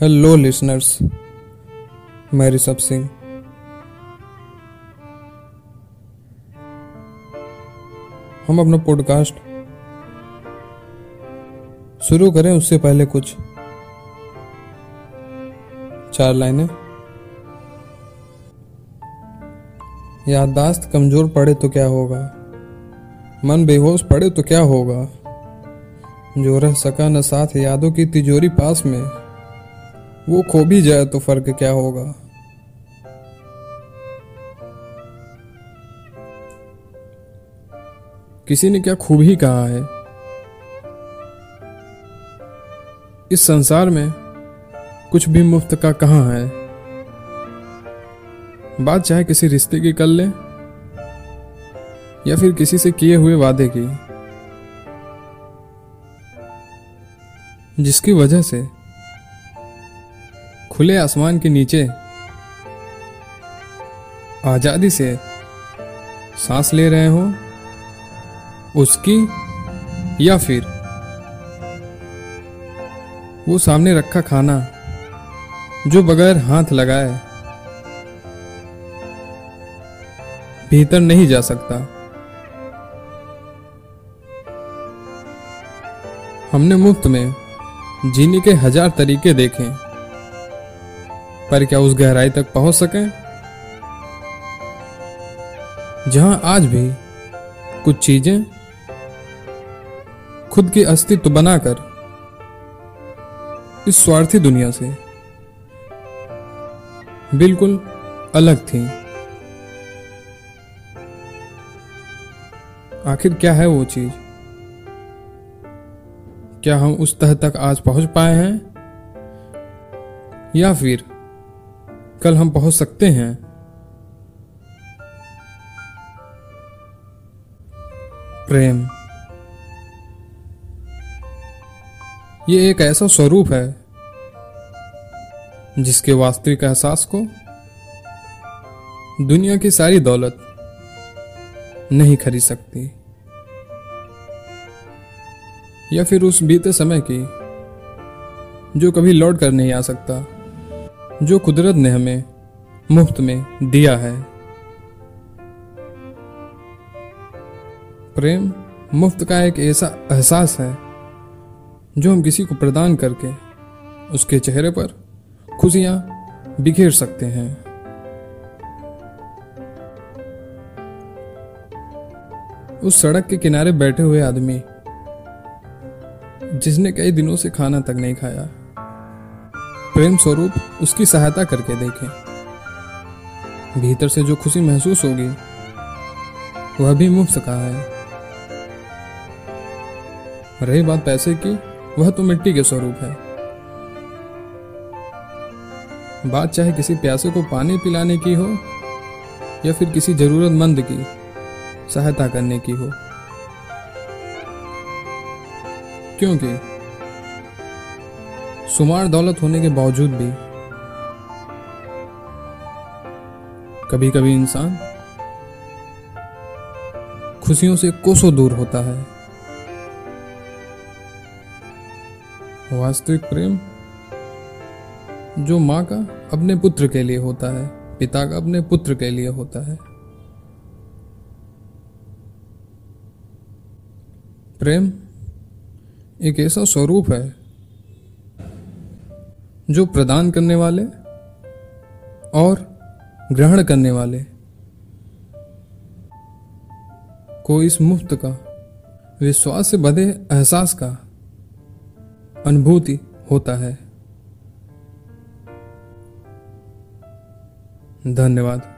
Hello listeners मैं ऋषभ सिंह हम अपना पॉडकास्ट शुरू करें, उससे पहले कुछ चार लाइनें। याददाश्त कमज़ोर पड़े तो क्या होगा? मन बेहोश पड़े तो क्या होगा? जो रह सका न साथ यादों की तिजोरी पास में। वो खो भी जाए तो फ़र्क क्या होगा? किसी ने क्या खूब ही कहा है? इस संसार में कुछ भी मुफ़्त का कहाँ है? बात चाहे किसी रिश्ते की कर ले, या फिर किसी से किए हुए वादे की। जिसकी वजह से खुले आसमान के नीचे आज़ादी से सांस ले रहे हो, उसकी या फिर वो सामने रखा खाना जो बगैर हाथ लगाए भीतर नहीं जा सकता। हमने मुफ़्त में जीने के हज़ार तरीके देखे। पर क्या उस गहराई तक पहुँच सके? जहाँ आज भी कुछ चीज़ें खुद के अस्तित्व बनाकर इस स्वार्थी दुनिया से बिल्कुल अलग थी। आखिर क्या है वो चीज़? क्या हम उस तह तक आज पहुँच पाए हैं? या फिर कल हम पहुँच सकते हैं। प्रेम। ये एक ऐसा स्वरूप है, जिसके वास्तविक एहसास को दुनिया की सारी दौलत नहीं खरीद सकती, या फिर उस बीते समय की, जो कभी लौट कर नहीं आ सकता। जो कुदरत ने हमें मुफ़्त में दिया है। प्रेम मुफ़्त का एक ऐसा एहसास है, जो हम किसी को प्रदान करके उसके चेहरे पर खुशियाँ बिखेर सकते हैं। उस सड़क के किनारे बैठे हुए आदमी, जिसने कई दिनों से खाना तक नहीं खाया प्रेम स्वरूप उसकी सहायता करके देखें। भीतर से जो खुशी महसूस होगी, वह भी मुफ़्त का है। रही बात पैसे की, वह तो मिट्टी के स्वरूप है। बात चाहे किसी प्यासे को पानी पिलाने की हो, या फिर किसी जरूरतमंद की सहायता करने की हो। क्योंकि सुमार दौलत होने के बावजूद भी कभी कभी इंसान खुशियों से कोसों दूर होता है। वास्तविक प्रेम जो माँ का अपने पुत्र के लिए होता है, पिता का अपने पुत्र के लिए होता है। प्रेम एक ऐसा स्वरूप है जो प्रदान करने वाले और ग्रहण करने वाले को इस मुफ़्त का, विश्वास से बधे एहसास का अनुभूति होता है। धन्यवाद।